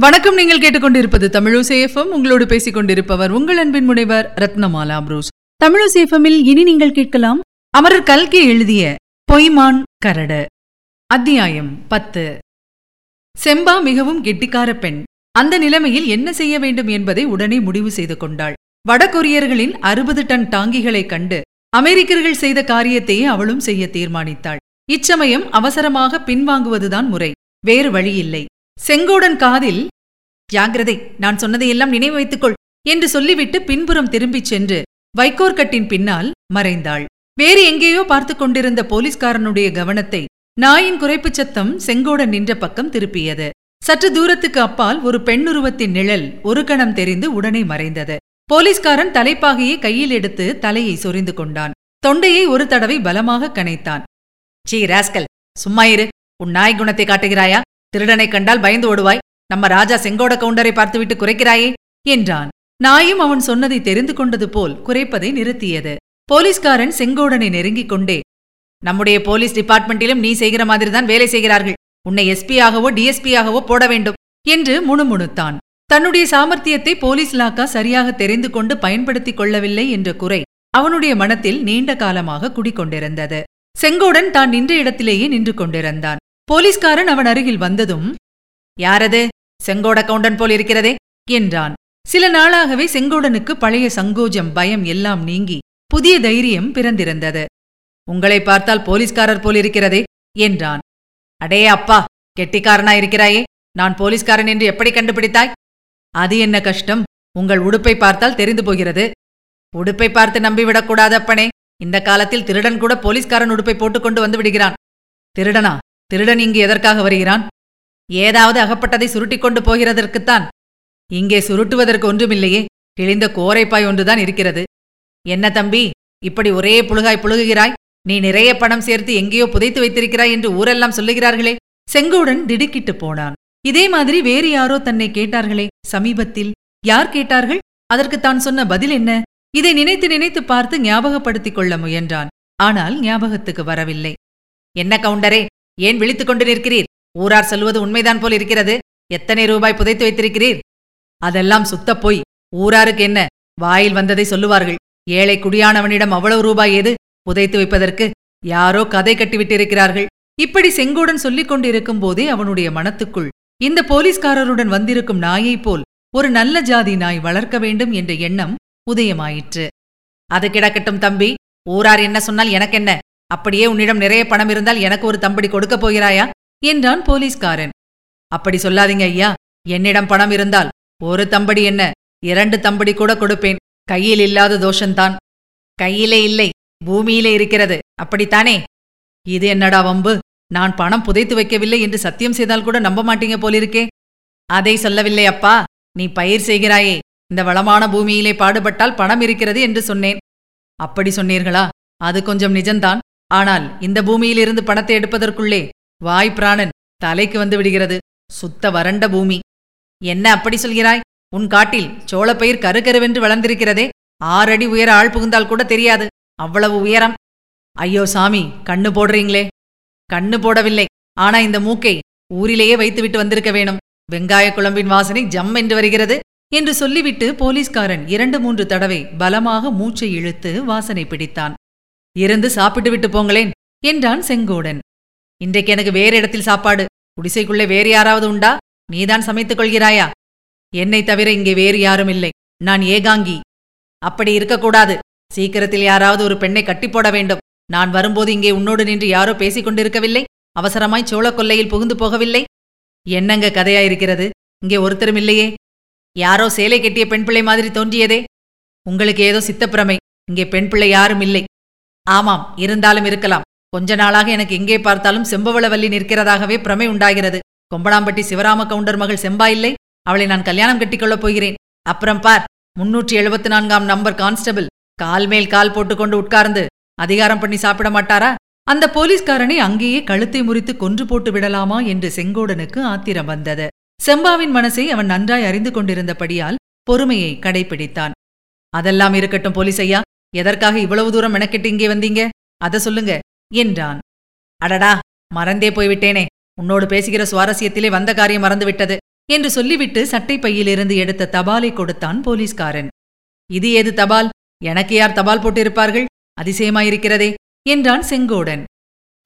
வணக்கம். நீங்கள் கேட்டுக்கொண்டிருப்பது தமிழசேஃபம் உங்களோடு பேசிக் கொண்டிருப்பவர் உங்கள் அன்பின் முனைவர் ரத்னமாலா புரூஸ். தமிழசேஃபமில் இனி நீங்கள் கேட்கலாம் அமரர் கல்கி எழுதிய பொய்மான் கரடு. அத்தியாயம் பத்து. செம்பா மிகவும் கெட்டிக்கார பெண். அந்த நிலைமையில் என்ன செய்ய வேண்டும் என்பதை உடனே முடிவு செய்து கொண்டாள். வடகொரியர்களின் அறுபது டன் டாங்கிகளைக் கண்டு அமெரிக்கர்கள் செய்த காரியத்தையே அவளும் செய்ய தீர்மானித்தாள். இச்சமயம் அவசரமாக பின்வாங்குவதுதான் முறை. வேறு வழியில்லை. செங்கோடன் காதில் ஜாகிரதை நான் சொன்னதையெல்லாம் நினைவு வைத்துக்கொள் என்று சொல்லிவிட்டு பின்புறம் திரும்பிச் சென்று வைக்கோற்கட்டின் பின்னால் மறைந்தாள். வேறு எங்கேயோ பார்த்து கொண்டிருந்த போலீஸ்காரனுடைய கவனத்தை நாயின் குறைப்புச் சத்தம் செங்கோடன் நின்ற பக்கம் திருப்பியது. சற்று தூரத்துக்கு அப்பால் ஒரு பெண்ணுருவத்தின் நிழல் ஒரு கணம் தெரிந்து உடனே மறைந்தது. போலீஸ்காரன் தலைப்பாகையை கையில் எடுத்து தலையை சொரிந்து கொண்டான். தொண்டையை ஒரு தடவை பலமாக கனைத்தான். சீ ராஸ்கல் சும்மா இரு. உன் நாய் குணத்தை காட்டுகிறாயா? திருடனை கண்டால் பயந்து ஓடுவாய். நம்ம ராஜா செங்கோட கவுண்டரை பார்த்துவிட்டு குறைக்கிறாயே என்றான். நாயும் அவன் சொன்னதை தெரிந்து கொண்டது போல் குறைப்பதை நிறுத்தியது. போலீஸ்காரன் செங்கோடனை நெருங்கிக் கொண்டே நம்முடைய போலீஸ் டிபார்ட்மெண்டிலும் நீ செய்கிற மாதிரிதான் வேலை செய்கிறார்கள். உன்னை எஸ்பியாகவோ டிஎஸ்பியாகவோ போட வேண்டும் என்று முணுமுணுத்தான். தன்னுடைய சாமர்த்தியத்தை போலீஸ் லாக்கா சரியாக தெரிந்து கொண்டு பயன்படுத்திக் கொள்ளவில்லை என்ற குறை அவனுடைய மனத்தில் நீண்ட காலமாக குடிக்கொண்டிருந்தது. செங்கோடன் தான் நின்ற இடத்திலேயே நின்று கொண்டிருந்தான். போலீஸ்காரன் அவன் அருகில் வந்ததும் யாரது? செங்கோட கவுண்டன் போல் இருக்கிறதே என்றான். சில நாளாகவே செங்கோடனுக்கு பழைய சங்கோஜம் பயம் எல்லாம் நீங்கி புதிய தைரியம் பிறந்திருந்தது. உங்களை பார்த்தால் போலீஸ்காரர் போல் இருக்கிறதே என்றான். அடே அப்பா கெட்டிக்காரனா இருக்கிறாயே நான் போலீஸ்காரன் என்று எப்படி கண்டுபிடித்தாய்? அது என்ன கஷ்டம் உங்கள் உடுப்பை பார்த்தால் தெரிந்து போகிறது. உடுப்பை பார்த்து நம்பிவிடக்கூடாது அப்பனே இந்த காலத்தில் திருடன் கூட போலீஸ்காரன் உடுப்பை போட்டுக்கொண்டு வந்து விடுகிறான். திருடனா? திருடன் இங்கு எதற்காக வருகிறான்? ஏதாவது அகப்பட்டதை சுருட்டிக் கொண்டு போகிறதற்குத்தான். இங்கே சுருட்டுவதற்கு ஒன்றுமில்லையே கிழிந்த கோரைப்பாய் ஒன்றுதான் இருக்கிறது. என்ன தம்பி இப்படி ஒரே புழுகாய் புழுகுகிறாய்? நீ நிறைய பணம் சேர்த்து எங்கேயோ புதைத்து வைத்திருக்கிறாய் என்று ஊரெல்லாம் சொல்லுகிறார்களே. செங்கோடன் திடுக்கிட்டு போனான். இதே மாதிரி வேறு யாரோ தன்னை கேட்டார்களே சமீபத்தில். யார் கேட்டார்கள்? அதற்கு தான் சொன்ன பதில் என்ன? இதை நினைத்து நினைத்து பார்த்து ஞாபகப்படுத்திக் கொள்ள முயன்றான். ஆனால் ஞாபகத்துக்கு வரவில்லை. என்ன கவுண்டரே ஏன் விழித்துக் கொண்டு நிற்கிறீர்? ஊரார் சொல்வது உண்மைதான் போல் இருக்கிறது. எத்தனை ரூபாய் புதைத்து வைத்திருக்கிறீர்? அதெல்லாம் சுத்தப் போய். ஊராருக்கு என்ன? வாயில் வந்ததை சொல்லுவார்கள். ஏழை குடியானவனிடம் அவ்வளவு ரூபாய் ஏது? புதைத்து வைப்பதற்கு யாரோ கதை கட்டிவிட்டிருக்கிறார்கள். இப்படி செங்கோடன் சொல்லிக் கொண்டிருக்கும் போதே அவனுடைய மனத்துக்குள் இந்த போலீஸ்காரருடன் வந்திருக்கும் நாயைப் போல் ஒரு நல்ல ஜாதி நாய் வளர்க்க வேண்டும் என்ற எண்ணம் உதயமாயிற்று. அது கிடக்கட்டும் தம்பி. ஊரார் என்ன சொன்னால் எனக்கென்ன? அப்படியே உன்னிடம் நிறைய பணம் இருந்தால் எனக்கு ஒரு தம்படி கொடுக்கப் போகிறாயா? என்றான் போலீஸ்காரன். அப்படி சொல்லாதீங்க ஐயா. என்னிடம் பணம் இருந்தால் ஒரு தம்படி என்ன? இரண்டு தம்படி கூட கொடுப்பேன். கையில் இல்லாத தோஷந்தான் கையிலே இல்லை பூமியிலே இருக்கிறது. அப்படித்தானே? இது என்னடா வம்பு? நான் பணம் புதைத்து வைக்கவில்லை என்று சத்தியம் செய்தால் கூட நம்ப மாட்டீங்க போலிருக்கே. அதை சொல்லவில்லை அப்பா. நீ பயிர் செய்கிறாயே. இந்த வளமான பூமியிலே பாடுபட்டால் பணம் இருக்கிறது என்று சொன்னேன். அப்படி சொன்னீர்களா? அது கொஞ்சம் நிஜந்தான் ஆனால் இந்த பூமியிலிருந்து பணத்தை எடுப்பதற்குள்ளே வாய் பிராணன் தலைக்கு வந்து விடுகிறது. சுத்த வறண்ட பூமி. என்ன அப்படி சொல்கிறாய்? உன் காட்டில் சோளப்பயிர் கருகருவென்று வளர்ந்திருக்கிறதே. ஆறடி உயர ஆள் புகுந்தால் கூட தெரியாது. அவ்வளவு உயரம். ஐயோ சாமி கண்ணு போடுறீங்களே. கண்ணு போடவில்லை. ஆனா இந்த மூக்கை ஊரிலேயே வைத்துவிட்டு வந்திருக்க வேணும். வெங்காய குழம்பின் வாசனை ஜம் என்று வருகிறது என்று சொல்லிவிட்டு போலீஸ்காரன் இரண்டு மூன்று தடவை பலமாக மூச்சை இழுத்து வாசனை பிடித்தான். இருந்து சாப்பிட்டு விட்டு போங்களேன் என்றான் செங்கோடன். இன்றைக்கு எனக்கு வேறு இடத்தில் சாப்பாடு. குடிசைக்குள்ளே வேறு யாராவது உண்டா? நீதான் சமைத்துக் கொள்கிறாயா? என்னை தவிர இங்கே வேறு யாரும் இல்லை. நான் ஏகாங்கி. அப்படி இருக்கக்கூடாது. சீக்கிரத்தில் யாராவது ஒரு பெண்ணை கட்டி போட வேண்டும். நான் வரும்போது இங்கே உன்னோடு நின்று யாரோ பேசிக் கொண்டிருக்கவில்லை? அவசரமாய் சோழ கொல்லையில் புகுந்து போகவில்லை? என்னங்க கதையாயிருக்கிறது? இங்கே ஒருத்தரும் இல்லையே? யாரோ சேலை கட்டிய பெண் பிள்ளை மாதிரி தோன்றியதே? உங்களுக்கு ஏதோ சித்தப்பிரமை. இங்கே பெண் பிள்ளை யாரும் இல்லை. ஆமாம் இருந்தாலும் இருக்கலாம். கொஞ்ச நாளாக எனக்கு எங்கே பார்த்தாலும் செம்பவளவல்லி நிற்கிறதாகவே பிரமை உண்டாகிறது. கொம்பனாம்பட்டி சிவராம கவுண்டர் மகள் செம்பா இல்லை. அவளை நான் கல்யாணம் கட்டிக்கொள்ளப் போகிறேன். அப்புறம் பார் முன்னூற்றி எழுபத்தி நான்காம் நம்பர் கான்ஸ்டபிள். கால் மேல் கால் போட்டுக்கொண்டு உட்கார்ந்து அதிகாரம் பண்ணி சாப்பிட மாட்டாரா? அந்த போலீஸ்காரனை அங்கேயே கழுத்தை முறித்து கொன்று போட்டு விடலாமா என்று செங்கோடனுக்கு ஆத்திரம் வந்தது. செம்பாவின் மனசை அவன் நன்றாய் அறிந்து கொண்டிருந்தபடியால் பொறுமையை கடைபிடித்தான். அதெல்லாம் இருக்கட்டும் போலீஸ் ஐயா எதற்காக இவ்வளவு தூரம் மெனக்கெட்டு இங்கே வந்தீங்க? அதை சொல்லுங்க என்றான். அடடா மறந்தே போய்விட்டேனே. உன்னோடு பேசுகிற சுவாரஸ்யத்திலே வந்த காரியம் மறந்துவிட்டது என்று சொல்லிவிட்டு சட்டை பையிலிருந்து எடுத்த தபாலை கொடுத்தான் போலீஸ்காரன். இது ஏது தபால்? எனக்கு யார் தபால் போட்டிருப்பார்கள்? அதிசயமாயிருக்கிறதே என்றான் செங்கோடன்.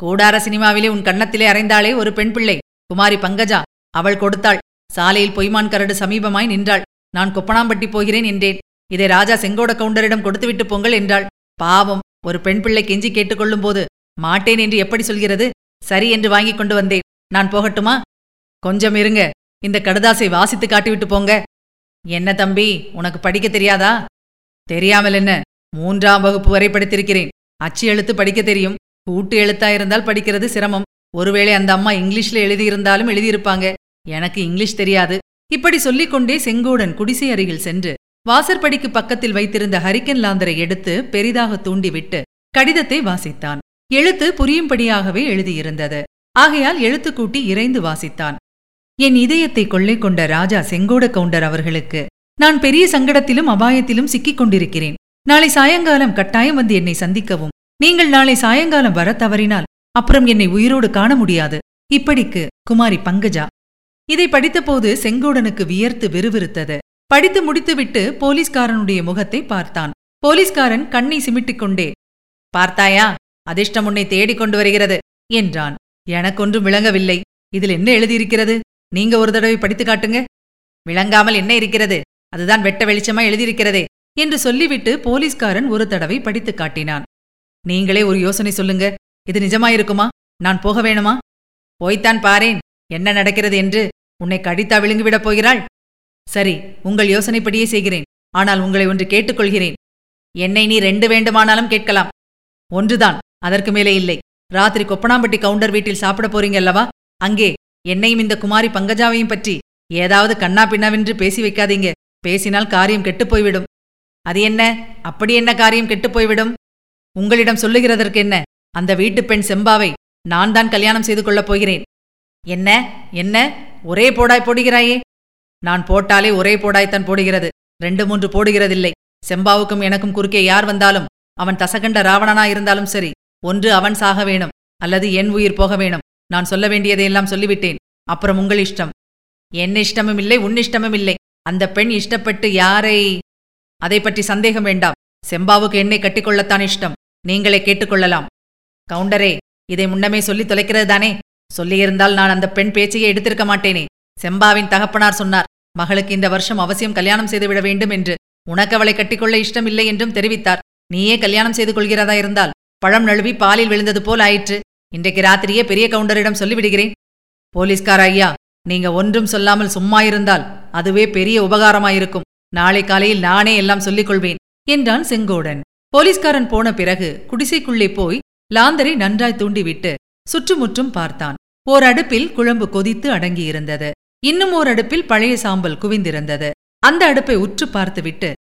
கூடார சினிமாவிலே உன் கன்னத்திலே அறைந்தாளே ஒரு பெண் பிள்ளை குமாரி பங்கஜா. அவள் கொடுத்தாள். சாலையில் பொய்மான் கரடு சமீபமாய் நின்றாள். நான் கொப்பனாம்பட்டி போகிறேன் என்றேன். இதை ராஜா செங்கோட கவுண்டரிடம் கொடுத்துவிட்டு பொங்கல் என்றாள். பாவம் ஒரு பெண் பிள்ளை கெஞ்சி கேட்டுக்கொள்ளும்போது மாட்டேன் என்று எப்படி சொல்கிறது? சரி என்று வாங்கிக் கொண்டு வந்தேன். நான் போகட்டுமா? கொஞ்சம் இருங்க. இந்த கடுதாசை வாசித்து காட்டிவிட்டு போங்க. என்ன தம்பி உனக்கு படிக்க தெரியாதா? தெரியாமல் என்ன? மூன்றாம் வகுப்பு வரை படித்திருக்கிறேன். அச்சு எழுத்து படிக்க தெரியும். கூட்டு எழுத்தா இருந்தால் படிக்கிறது சிரமம். ஒருவேளை அந்த அம்மா இங்கிலீஷ்ல எழுதியிருந்தாலும் எழுதியிருப்பாங்க. எனக்கு இங்கிலீஷ் தெரியாது. இப்படி சொல்லிக்கொண்டே செங்கோடன் குடிசை அருகில் சென்று வாசற்படிக்கு பக்கத்தில் வைத்திருந்த ஹரிக்கன் லாந்தரை எடுத்து பெரிதாக தூண்டிவிட்டு கடிதத்தை வாசித்தான். எழுத்து புரியும்படியாகவே எழுதியிருந்தது. ஆகையால் எழுத்துக்கூட்டி இறைந்து வாசித்தான். என் இதயத்தை கொள்ளை கொண்ட ராஜா செங்கோட கவுண்டர் அவர்களுக்கு நான் பெரிய சங்கடத்திலும் அபாயத்திலும் சிக்கிக் கொண்டிருக்கிறேன். நாளை சாயங்காலம் கட்டாயம் வந்து என்னை சந்திக்கவும். நீங்கள் நாளை சாயங்காலம் வர தவறினால் அப்புறம் என்னை உயிரோடு காண முடியாது. இப்படிக்கு குமாரி பங்கஜா. இதை படித்தபோது செங்கோடனுக்கு வியர்த்து விறுவிறுத்தது. படித்து முடித்துவிட்டு போலீஸ்காரனுடைய முகத்தை பார்த்தான். போலீஸ்காரன் கண்ணை சிமிட்டுக் கொண்டே பார்த்தாயா? அதிர்ஷ்டம் உன்னை தேடிக் கொண்டு வருகிறது என்றான். எனக்கொன்றும் விளங்கவில்லை. இதில் என்ன எழுதியிருக்கிறது? நீங்க ஒரு தடவை படித்து காட்டுங்க. விளங்காமல் என்ன இருக்கிறது? அதுதான் வெட்ட வெளிச்சமா எழுதியிருக்கிறதே என்று சொல்லிவிட்டு போலீஸ்காரன் ஒரு தடவை படித்துக் காட்டினான். நீங்களே ஒரு யோசனை சொல்லுங்க. இது நிஜமாயிருக்குமா? நான் போக வேணுமா? போய்த்தான் பாரேன். என்ன நடக்கிறது என்று? உன்னை கடித்தா விழுங்கிவிடப் போகிறாள்? சரி உங்கள் யோசனைப்படியே செய்கிறேன். ஆனால் உங்களை ஒன்று கேட்டுக்கொள்கிறேன். என்னை நீ ரெண்டு வேண்டுமானாலும் கேட்கலாம். ஒன்றுதான் அதற்கு மேலே இல்லை. ராத்திரி கொப்பனாம்பட்டி கவுண்டர் வீட்டில் சாப்பிட போறீங்க அல்லவா? அங்கே என்னையும் இந்த குமாரி பங்கஜாவையும் பற்றி ஏதாவது கண்ணா பின்னாவென்று பேசி வைக்காதீங்க. பேசினால் காரியம் கெட்டுப் போய்விடும். அது என்ன? அப்படி என்ன காரியம் கெட்டுப் போய்விடும்? உங்களிடம் சொல்லுகிறதற்கு என்ன? அந்த வீட்டுப் பெண் செம்பாவை நான் தான் கல்யாணம் செய்து கொள்ளப் போகிறேன். என்ன? என்ன? ஒரே போடாய் போடுகிறாயே. நான் போட்டாலே ஒரே போடாய்த்தான் போடுகிறது. ரெண்டு மூன்று போடுகிறதில்லை. செம்பாவுக்கும் எனக்கும் குறுக்கே யார் வந்தாலும் அவன் தசகண்ட ராவணனா இருந்தாலும் சரி ஒன்று அவன் சாக வேணும் அல்லது என் உயிர் போக வேணும் நான் சொல்ல வேண்டியதையெல்லாம் சொல்லிவிட்டேன். அப்புறம் உங்கள் இஷ்டம். என் இஷ்டமும் இல்லை உன் இஷ்டமும் இல்லை. அந்த பெண் இஷ்டப்பட்டு யாரை? அதை பற்றி சந்தேகம் வேண்டாம். செம்பாவுக்கு என்னை கட்டிக்கொள்ளத்தான் இஷ்டம். நீங்களே கேட்டுக்கொள்ளலாம். கவுண்டரே இதை முன்னமே சொல்லி தொலைக்கிறது தானே சொல்லியிருந்தால் நான் அந்த பெண் பேச்சையே எடுத்திருக்க மாட்டேனே. செம்பாவின் தகப்பனார் சொன்னார் மகளுக்கு இந்த வருஷம் அவசியம் கல்யாணம் செய்துவிட வேண்டும் என்று உனக்கு அவளை கட்டிக்கொள்ள இஷ்டமில்லை என்றும் தெரிவித்தார். நீயே கல்யாணம் செய்து கொள்கிறதா இருந்தால்? பழம் நழுவி பாலில் விழுந்தது போல் ஆயிற்று. இன்றைக்கு ராத்திரியே பெரிய கவுண்டரிடம் சொல்லிவிடுகிறேன். போலீஸ்கார ஐயா நீங்க ஒன்றும் சொல்லாமல் சும்மா இருந்தால் அதுவே பெரிய உபகாரமாயிருக்கும். நாளை காலையில் நானே எல்லாம் சொல்லிக் கொள்வேன் என்றான் செங்கோடன். போலீஸ்காரன் போன பிறகு குடிசைக்குள்ளே போய் லாந்தரை நன்றாய் தூண்டிவிட்டு சுற்றுமுற்றும் பார்த்தான். ஓர் அடுப்பில் குழம்பு கொதித்து அடங்கியிருந்தது. இன்னும் ஓர் அடுப்பில் பழைய சாம்பல் குவிந்திருந்தது. அந்த அடுப்பை உற்று பார்த்துவிட்டு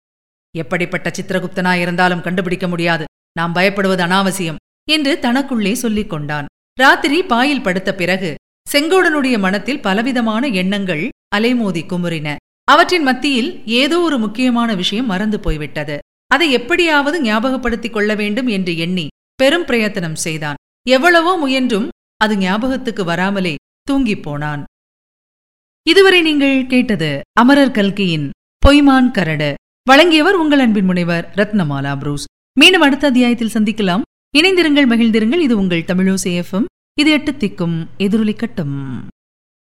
எப்படிப்பட்ட சித்திரகுப்தனாயிருந்தாலும் கண்டுபிடிக்க முடியாது. நாம் பயப்படுவது அனாவசியம் என்று தனக்குள்ளே சொல்லிக் கொண்டான். ராத்திரி பாயில் படுத்த பிறகு செங்கோடனுடைய மனத்தில் பலவிதமான எண்ணங்கள் அலைமோதி குமுறின. அவற்றின் மத்தியில் ஏதோ ஒரு முக்கியமான விஷயம் மறந்து போய்விட்டது. அதை எப்படியாவது ஞாபகப்படுத்திக் கொள்ள வேண்டும் என்று எண்ணி பெரும் பிரயத்தனம் செய்தான். எவ்வளவோ முயன்றும் அது ஞாபகத்துக்கு வராமலே தூங்கிப் போனான். இதுவரை நீங்கள் கேட்டது அமரர் கல்கியின் பொய்மான் கரடு. வழங்கியவர் உங்கள் அன்பின் முனைவர் ரத்னமாலா புரூஸ். மீண்டும் அடுத்த அத்தியாயத்தில் சந்திக்கலாம். இணைந்திருங்கள் மகிழ்ந்திருங்கள். இது உங்கள் தமிழோசேஃபம் இது எட்டு திக்கும் எதிரொலிக்கட்டும்